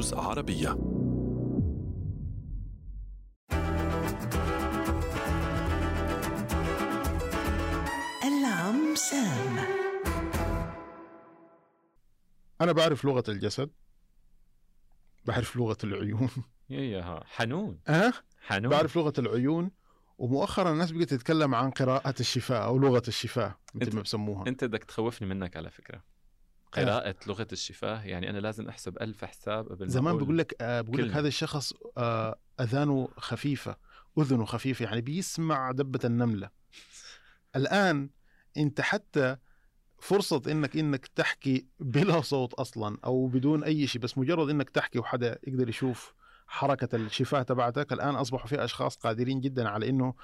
نيوز عربية. ألعم سام. أنا بعرف لغة الجسد. بعرف لغة العيون. يا يا حنون. أه؟ حنون. بعرف لغة العيون. ومؤخرا الناس بقت تتكلم عن قراءة الشفاء أو لغة الشفاء مثل أنت- ما بسموها. أنت بدك تخوفني منك على فكرة. قراءة لغة الشفاه يعني أنا لازم أحسب ألف حساب قبل ما زمان بقول لك آه بقول لك. هذا الشخص آه أذانه خفيفة أذنه خفيفة يعني بيسمع دبة النملة الآن أنت حتى فرصة إنك إنك تحكي بلا صوت أصلا أو بدون أي شيء بس مجرد إنك تحكي وحدا يقدر يشوف حركة الشفاه تبعتك الآن أصبحوا في أشخاص قادرين جدا على إنه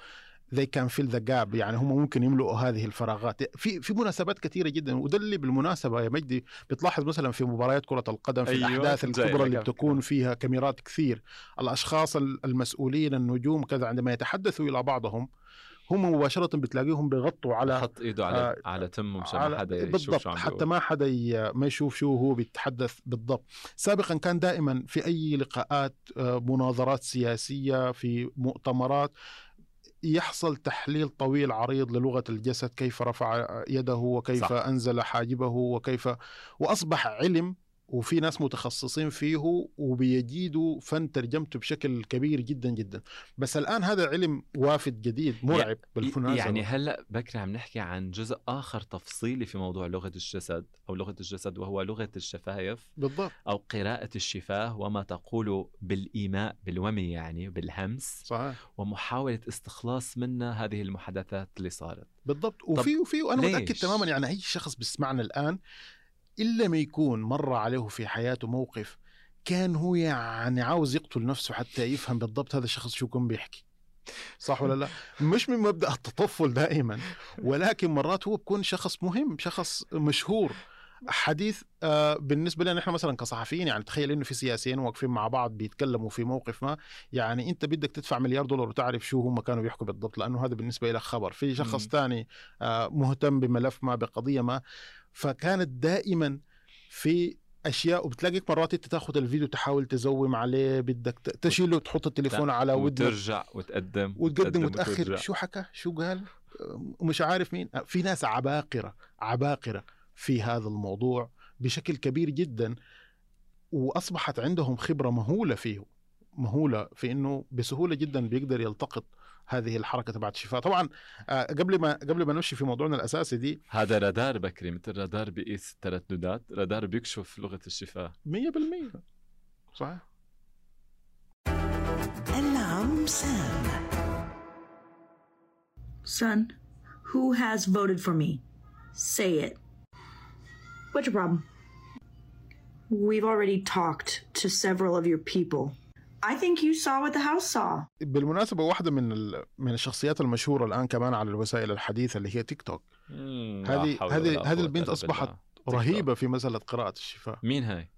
they can fill the gap. يعني هم ممكن يملؤوا هذه الفراغات. في في مناسبات كثيرة جدا وده اللي بالمناسبه يا مجدي. بتلاحظ مثلا في مباريات كرة القدم في أيوة، الأحداث الكبرى لك اللي بتكون. فيها كاميرات كثير. الأشخاص المسؤولين النجوم كذا عندما يتحدثوا إلى بعضهم هم مباشرة بتلاقيهم بيغطوا على حط إيده على آه، على تمه مشان على- ما حدا يشوف بالضبط. شو عم حتى. ما حدا ما يشوف شو هو بيتحدث بالضبط. سابقا كان دائما في أي لقاءات آه، مناظرات سياسية في مؤتمرات يحصل تحليل طويل عريض للغة الجسد كيف رفع يده وكيف صح. أنزل حاجبه وكيف وأصبح علم وفي ناس متخصصين فيه وبيجيدوا فن ترجمته بشكل كبير جدا جدا. بس الآن هذا علم وافد جديد مرعب بالمناسبه يعني هلأ بكري عم نحكي عن جزء آخر تفصيلي في موضوع لغة الجسد أو لغة الجسد وهو لغة الشفايف بالضبط. أو قراءة الشفاه وما تقول بالإيماء بالومي يعني بالهمس صحيح. ومحاولة استخلاص منا هذه المحادثات اللي صارت. بالضبط. وفي وفي وأنا؟ متأكد تماما يعني أي شخص بيسمعنا الآن إلا ما يكون مر عليه في حياته موقف كان هو يعني عاوز يقتل نفسه حتى يفهم بالضبط هذا الشخص شو كان بيحكي. صح ولا لا؟ مش من مبدأ التطفل دائما ولكن مرات هو بيكون شخص مهم شخص مشهور. حديث آه بالنسبة لنا إحنا مثلا كصحفيين يعني تخيل إنه في سياسيين واقفين مع بعض بيتكلموا في موقف ما يعني أنت بدك تدفع مليار دولار وتعرف شو هم كانوا بيحكوا بالضبط لأنه هذا بالنسبة لك خبر. في شخص. ثاني آه مهتم بملف ما بقضية ما فكانت دائما في أشياء وبتلاقيك مرات أنت تاخذ الفيديو تحاول تزوم عليه بدك تشيله وتحط التليفون على ودنك. وترجع وتقدم وتقدم وتأخر. شو حكى؟ شو قال؟ ومش عارف مين. في ناس عباقرة عباقرة. في هذا الموضوع بشكل كبير جدا وأصبحت عندهم خبرة مهولة فيه مهولة في إنه بسهولة جدا بيقدر يلتقط هذه الحركة تبعت الشفاء طبعا آه، قبل ما قبل ما نمشي في موضوعنا الأساسي دي هذا رادار بكري مثل رادار بيقيس الترددات رادار بيكشف لغة الشفاه 100% صحيح. ألعم سام. Son, who has voted for me? Say it. What's your problem? We've already talked to several of your people. I think you saw what the House saw. بالمناسبة واحدة من ال- من الشخصيات المشهورة الآن كمان على الوسائل الحديثة اللي هي تيك توك هذه هذه هذه البنت بالله. رهيبة في مسألة قراءة الشفاء مين هاي؟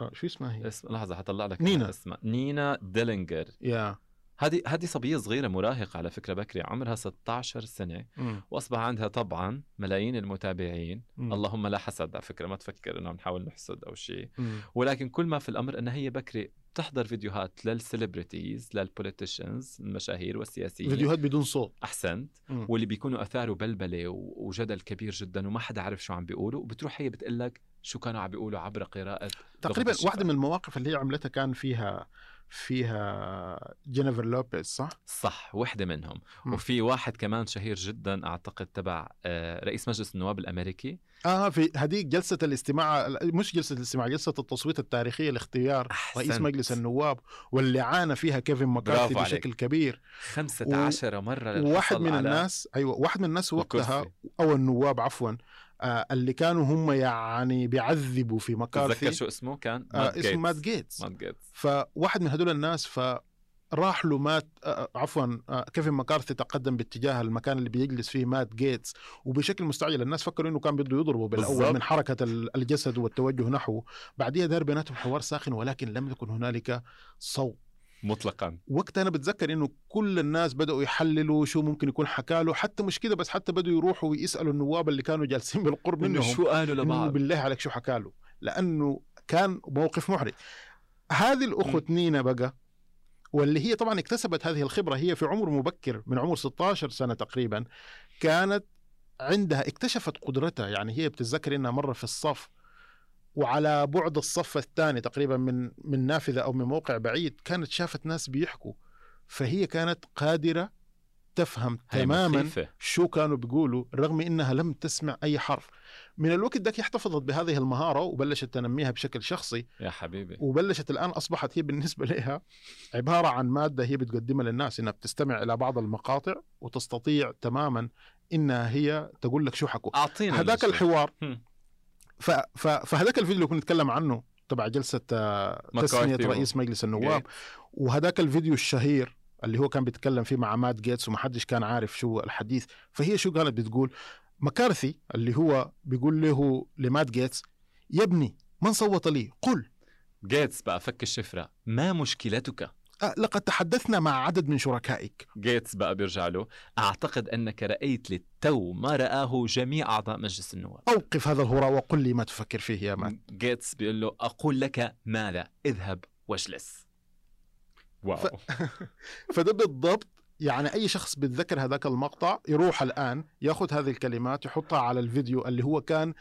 آه، شو اسمها هي اسم لحظة حطلع لك نينا. اسمها نينا ديلينجر يا هذه هذه صبية صغيرة مراهقة على فكرة بكري عمرها 16 سنة مم. وأصبح عندها طبعا ملايين المتابعين. اللهم لا حسد على فكرة ما تفكر إنه عم نحاول نحسد أو شيء. ولكن كل ما في الأمر إنها هي بكري بتحضر فيديوهات لل celebrities لل politicians المشاهير والسياسيين فيديوهات بدون صوت أحسنت مم. واللي بيكونوا اثاروا بلبله وجدل كبير جدا وما حدا عارف شو عم بيقولوا وبتروح هي بتقول لك شو كانوا عم بيقولوا عبر قراءة تقريبا. واحدة من المواقف اللي هي عملتها كان فيها فيها جينيفر لوبيز صح؟ صح وحدة منهم مم. وفي واحد كمان شهير جدا أعتقد تبع آه، رئيس مجلس النواب الأمريكي آه في هذيك جلسة الاستماع مش جلسة الاستماع جلسة التصويت التاريخية لاختيار أحسنت. رئيس مجلس النواب واللي عانى فيها كيفن مكارثي بشكل عليك. كبير 15 مرة وواحد للحصل من على الناس أيوه واحد من الناس وقتها. أو النواب عفوا آه اللي كانوا هم يعني بيعذبوا في مكارثي شو اسمه؟ كان آه اسمه مات جيتس مات جيتس فواحد من هدول الناس فراح له مات آه عفوا آه كيفن مكارثي تقدم باتجاه المكان اللي بيجلس فيه مات جيتس وبشكل مستعجل الناس فكروا إنه كان بده يضربه بالأول بالضبط. من حركة ال- الجسد والتوجه نحوه. بعديها دار بيناتهم حوار ساخن ولكن لم يكن هنالك صوت. مطلقا. وقتها أنا بتذكر إنه كل الناس بدأوا يحللوا شو ممكن يكون حكى له. حتى مش كده بس حتى بدوا يروحوا ويسألوا النواب اللي كانوا جالسين بالقرب منهم. شو قالوا لبعض؟ بالله عليك شو حكى له. لأنه كان موقف محرج. هذه الأخت نينا بقى واللي هي طبعا اكتسبت هذه الخبرة هي في عمر مبكر من عمر 16 سنة تقريبا كانت عندها اكتشفت قدرتها. يعني هي بتتذكر إنها مره في الصف وعلى بعد الصف الثاني تقريبا من من نافذة أو من موقع بعيد كانت شافت ناس بيحكوا فهي كانت قادرة تفهم تماما مخيفة. شو كانوا بيقولوا رغم إنها لم تسمع أي حرف من الوقت ذاك احتفظت بهذه المهارة وبلشت تنميها بشكل شخصي يا حبيبي وبلشت الآن أصبحت هي بالنسبة لها عبارة عن مادة هي بتقدمها للناس إنها بتستمع إلى بعض المقاطع وتستطيع تماما إنها هي تقول لك شو حكوا أعطينا هذاك. الحوار. فهذاك الفيديو اللي كنا نتكلم عنه تبع جلسة آه، تسمية رئيس مجلس النواب جيت. وهذاك الفيديو الشهير اللي هو كان بيتكلم فيه مع مات جيتس ومحدش كان عارف شو الحديث فهي شو كانت بتقول مكارثي اللي هو بيقول له لمات جيتس يا ابني من صوت لي؟ قل. جيتس بقى فك الشفرة. ما مشكلتك؟ لقد تحدثنا مع عدد من شركائك. جيتس بقى بيرجع له. أعتقد أنك رأيت للتو ما رآه جميع أعضاء مجلس النواب. أوقف هذا الهراء وقل لي ما تفكر فيه يا man. جيتس بيقول له أقول لك ماذا؟ اذهب واجلس. واو. ف- فده بالضبط يعني أي شخص بيتذكر هذاك المقطع يروح الآن ياخذ هذه الكلمات يحطها على الفيديو اللي هو كان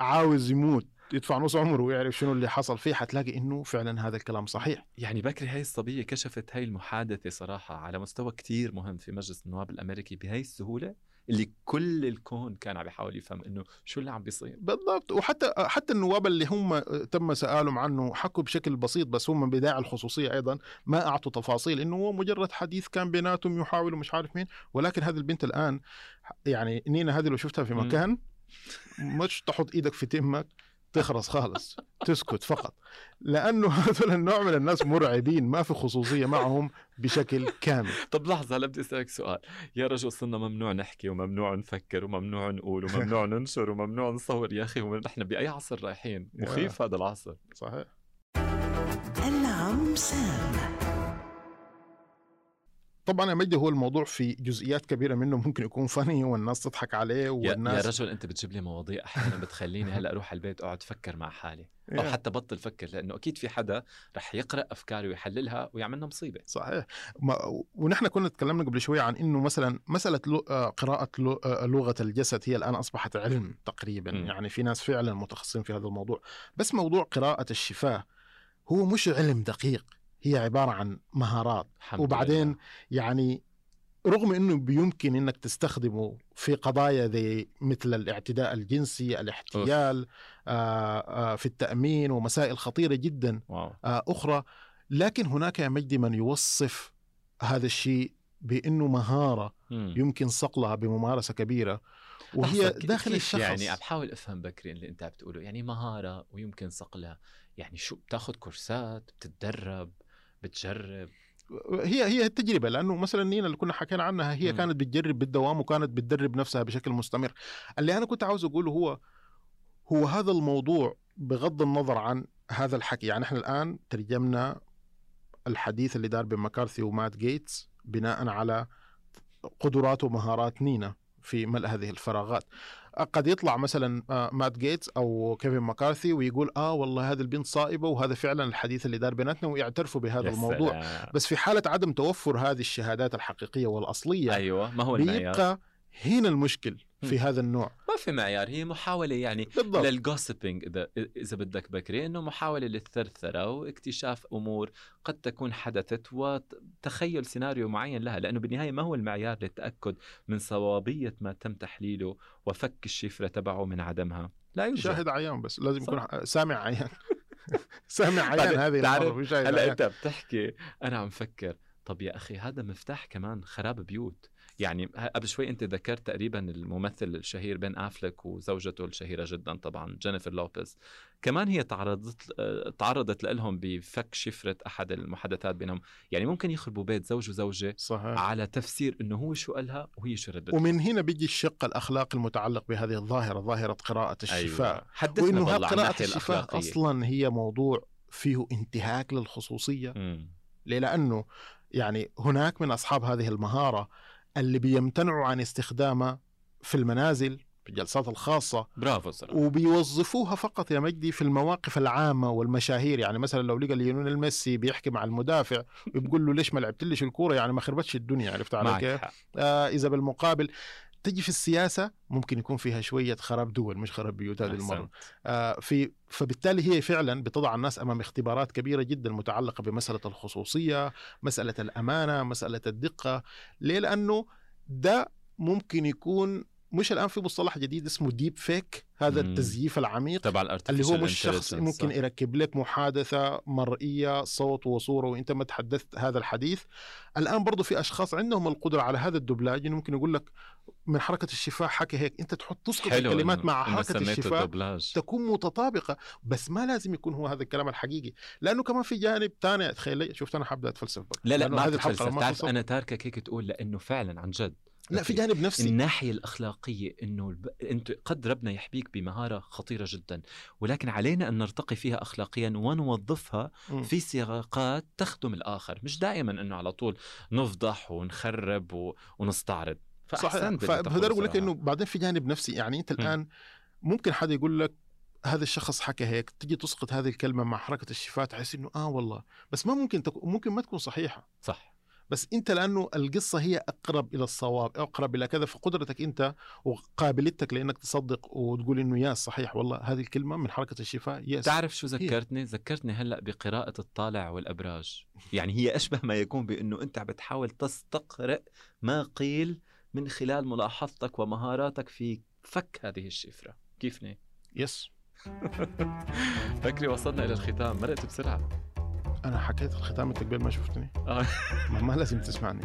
عاوز يموت. يدفع نص عمره ويعرف شنو اللي حصل فيه حتلاقي إنه فعلا هذا الكلام صحيح. يعني بكري هاي الصبية كشفت هاي المحادثة صراحة على مستوى كتير مهم في مجلس النواب الأمريكي بهاي السهولة اللي كل الكون كان عم يحاول يفهم إنه شو اللي عم بيصير. بالضبط. وحتى حتى النواب اللي هم تم سؤالهم عنه حكوا بشكل بسيط بس هم بداعي الخصوصية أيضا ما أعطوا تفاصيل إنه هو مجرد حديث كان بيناتهم يحاولوا مش عارف مين. ولكن هذه البنت الآن يعني نينا هذه لو شفتها في. مكان مش تحط إيدك في تمك. تخرس خالص تسكت فقط. لأنه هذول النوع من الناس مرعبين ما في خصوصية معهم بشكل كامل. طب لحظة هلا بدي أسألك سؤال. يا رجل صرنا ممنوع نحكي وممنوع نفكر وممنوع نقول وممنوع ننشر وممنوع نصور. يا أخي ونحن بأي عصر رايحين؟ مخيف هذا العصر. صحيح. نعم سام. طبعا يا مجدي هو الموضوع في جزئيات كبيرة منه ممكن يكون فني والناس تضحك عليه والناس يا رجل أنت بتجيب لي مواضيع أحيانا بتخليني هلأ أروح على البيت أقعد أفكر مع حالي يا. حتى بطل فكر لأنه أكيد في حدا رح يقرأ أفكاري ويحللها ويعملنا مصيبة صحيح ما ونحن كنا تكلمنا قبل شوي عن إنه مثلا مسألة لو آه، قراءة لو آه، لغة الجسد هي الآن أصبحت علم تقريبا. م. يعني في ناس فعلا متخصصين في هذا الموضوع بس موضوع قراءة الشفاه هو مش علم دقيق هي عبارة عن مهارات. الحمد وبعدين لله. يعني رغم إنه بيمكن إنك تستخدمه في قضايا زي مثل الاعتداء الجنسي الاحتيال آه آه في التأمين ومسائل خطيرة جدا آه، أخرى. لكن هناك يا مجدي من يوصف هذا الشيء بأنه مهارة مم. يمكن صقلها بممارسة كبيرة. وهي داخل الشخص. يعني؟ عم بحاول أفهم بكري اللي أنت عم بتقوله يعني مهارة ويمكن صقلها. يعني شو؟ بتاخذ كورسات؟ بتتدرب؟ بتجرب؟ هي هي التجربة لأنه مثلا نينا اللي كنا حكينا عنها هي مم. كانت بتجرب بالدوام وكانت بتدرب نفسها بشكل مستمر. اللي أنا كنت عاوز أقوله هو هو هذا الموضوع بغض النظر عن هذا الحكي. يعني إحنا الآن ترجمنا الحديث اللي دار بين مكارثي ومات جيتس بناء على قدرات ومهارات نينا في ملء هذه الفراغات. قد يطلع مثلا آه، مات جيتس أو كيفن مكارثي ويقول آه والله هذه البنت صائبة وهذا فعلا الحديث اللي دار بيناتنا ويعترفوا بهذا الموضوع سلام. بس في حالة عدم توفر هذه الشهادات الحقيقية والأصلية أيوه ما هو المعيار بيبقى هنا المشكل في. هذا النوع. ما في معيار هي محاولة يعني بالضبط. لل gossiping إذا إذا بدك بكري إنه محاولة للثرثرة واكتشاف أمور قد تكون حدثت وتخيل سيناريو معين لها لأنه بالنهاية ما هو المعيار للتأكد من صوابية ما تم تحليله وفك الشفرة تبعه من عدمها. لا يوجد. شاهد عيان بس لازم. يكون سامع عيان. سامع عيان هذه تعرف، هلا أنت بتحكي أنا عم فكر طب يا أخي هذا مفتاح كمان خراب بيوت. يعني قبل شوي انت ذكرت تقريبا الممثل الشهير بين أفلك وزوجته الشهيرة جدا طبعا جينيفر لوبيز. كمان هي تعرضت آه، تعرضت لهم بفك شفرة أحد المحادثات بينهم. يعني ممكن يخربوا بيت زوج وزوجة صحيح. على تفسير إنه هو شو قالها وهي شو ردت ومن هنا بيجي الشق الاخلاقي المتعلق بهذه الظاهرة ظاهرة قراءة الشفاه. أيوة. حدثنا وإنه قراءة الشفاه الأخلاقية. أصلا هي موضوع فيه انتهاك للخصوصية. ليه؟ لأنه يعني هناك من أصحاب هذه المهارة اللي بيمتنعوا عن استخدامها في المنازل في الجلسات الخاصة. برافو صراحة وبيوظفوها فقط يا مجدي في المواقف العامة والمشاهير. يعني مثلا لو لقى ليونيل ميسي بيحكي مع المدافع وبيقول له ليش ما لعبتليش الكورة؟ يعني ما خربتش الدنيا عرفت علي كيف؟ آه إذا بالمقابل تجي في السياسة ممكن يكون فيها شوية خراب دول مش خراب بيوت هذه المرة. آه في فبالتالي هي فعلا بتضع الناس أمام اختبارات كبيرة جدا متعلقة بمسألة الخصوصية، مسألة الأمانة، مسألة الدقة، ليه؟ لأنه ده ممكن يكون مش الآن في مصطلح جديد اسمه deep fake هذا مم. التزييف العميق تبع اللي هو مش شخص ممكن يركب لك محادثة مرئية صوت وصورة وإنت ما تحدثت هذا الحديث الآن برضو في أشخاص عندهم القدرة على هذا الدبلاج إنه ممكن يقول لك من حركة الشفاه حكى هيك إنت تحط تسقط الكلمات مع سميته الشفاه الدبلاج. تكون متطابقة بس ما لازم يكون هو هذا الكلام الحقيقي لأنه كمان في جانب ثاني تخيل شفت أنا حابة أتفلسف بقى لا لا ما هذه تعرف فلسفة. أنا تاركك هيك تقول لأنه فعلا عن جد لا في جانب نفسي. الناحية الأخلاقية أنه الب... أنت قد ربنا يحبيك بمهارة خطيرة جدا ولكن علينا أن نرتقي فيها أخلاقيا ونوظفها مم. في سياقات تخدم الآخر مش دائما أنه على طول نفضح ونخرب و... ونستعرض. باللي فبقدر أقول لك. إنه بعدين في جانب نفسي. يعني أنت م. الآن ممكن حدا يقول لك هذا الشخص حكى هيك تجي تسقط هذه الكلمة مع حركة الشفاة تحس إنه آه والله بس ما ممكن تكون ممكن ما تكون صحيحة. صح. بس أنت لأنه القصة هي أقرب إلى الصواب أقرب إلى كذا فقدرتك أنت وقابليتك لأنك تصدق وتقول إنه يا صحيح والله هذه الكلمة من حركة الشفاه يس. تعرف شو ذكرتني؟ ذكرتني هلأ بقراءة الطالع والأبراج. يعني هي أشبه ما يكون بأنه أنت عم بتحاول تستقرئ ما قيل من خلال ملاحظتك ومهاراتك في فك هذه الشفرة. كيفني؟ yes. فكري وصلنا إلى الختام مرقت بسرعة. أنا حكيت الختام أنت قبل ما شفتني. آه. ما, ما لازم تسمعني.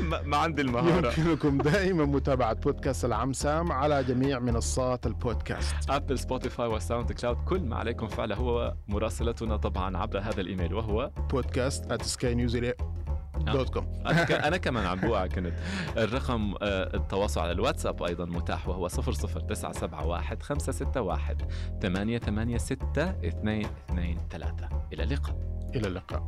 ما, عندي المهارة. يمكنكم دائما متابعة بودكاست العم سام على جميع منصات البودكاست. Apple Spotify و SoundCloud كل ما عليكم فعله هو مراسلتنا طبعا عبر هذا الإيميل وهو بودكاست at دوت كوم. أنا كمان عم بوقع كنت. الرقم آه، التواصل على الواتساب أيضا متاح وهو 00971 561 886 223 إلى اللقاء. إلى اللقاء.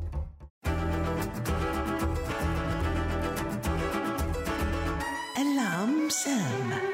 Alarm Sam.